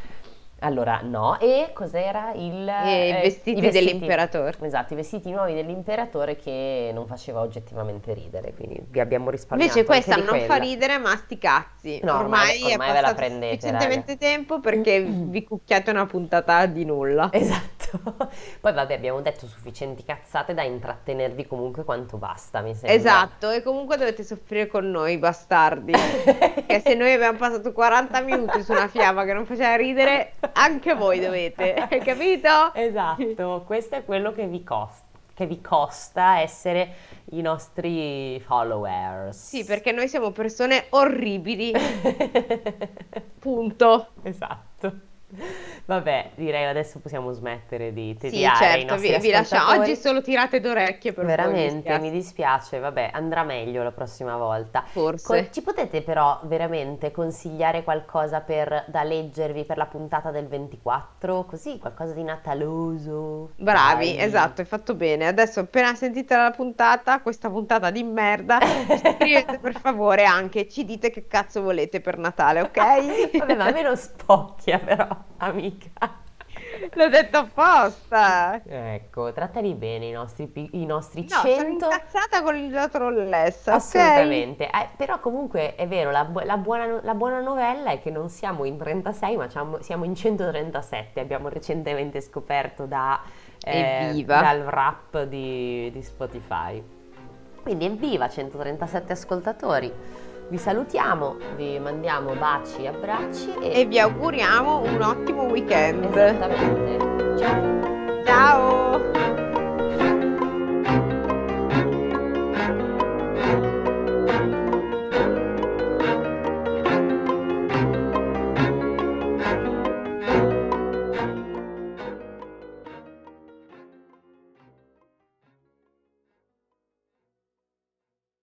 Allora, no, e cos'era il... E i eh, vestiti dell'imperatore. Esatto, i vestiti nuovi dell'imperatore che non faceva oggettivamente ridere, quindi vi abbiamo risparmiato Invece questa non fa quella. ridere, ma sti cazzi. No, ormai- ormai, ormai è ve la passato prendete, sufficientemente tempo perché [clears throat] vi cucchiate una puntata di nulla. Esatto. [laughs] Poi vabbè, abbiamo detto sufficienti cazzate da intrattenervi comunque quanto basta, mi sembra. Esatto, e comunque dovete soffrire con noi, bastardi. [laughs] Che se noi abbiamo passato 40 minuti su una fiaba che non faceva ridere, anche voi dovete, hai capito? Esatto, questo è quello che vi costa, che vi costa essere i nostri followers. Sì, perché noi siamo persone orribili, [laughs] punto. Esatto. Vabbè, direi adesso possiamo smettere di Sì, tediare i certo, vi, vi lasciamo. Oggi solo tirate d'orecchie per voi, mi Veramente, dispiace. mi dispiace, vabbè, andrà meglio la prossima volta. Forse. Co- ci potete però veramente consigliare qualcosa per, da leggervi per la puntata del 24? Così, qualcosa di nataloso? Bravi, Dai. esatto, hai fatto bene. Adesso appena sentite la puntata, questa puntata di merda, scrivete per favore anche, ci dite che cazzo volete per Natale, ok? [laughs] Vabbè, ma a me non spocchia però, amica. [laughs] L'ho detto apposta. Ecco, trattali bene i nostri, pi- i nostri No, sono 100... incazzata con la trollessa? Assolutamente, Eh, però comunque è vero, la, bu- la buona, la buona novella è che non siamo in 36 ma siamo, siamo in 137, abbiamo recentemente scoperto da, eh, dal rap di, di Spotify. Quindi evviva 137 ascoltatori, vi salutiamo, vi mandiamo baci e abbracci e, E vi auguriamo un ottimo weekend. esattamente, ciao! Ciao!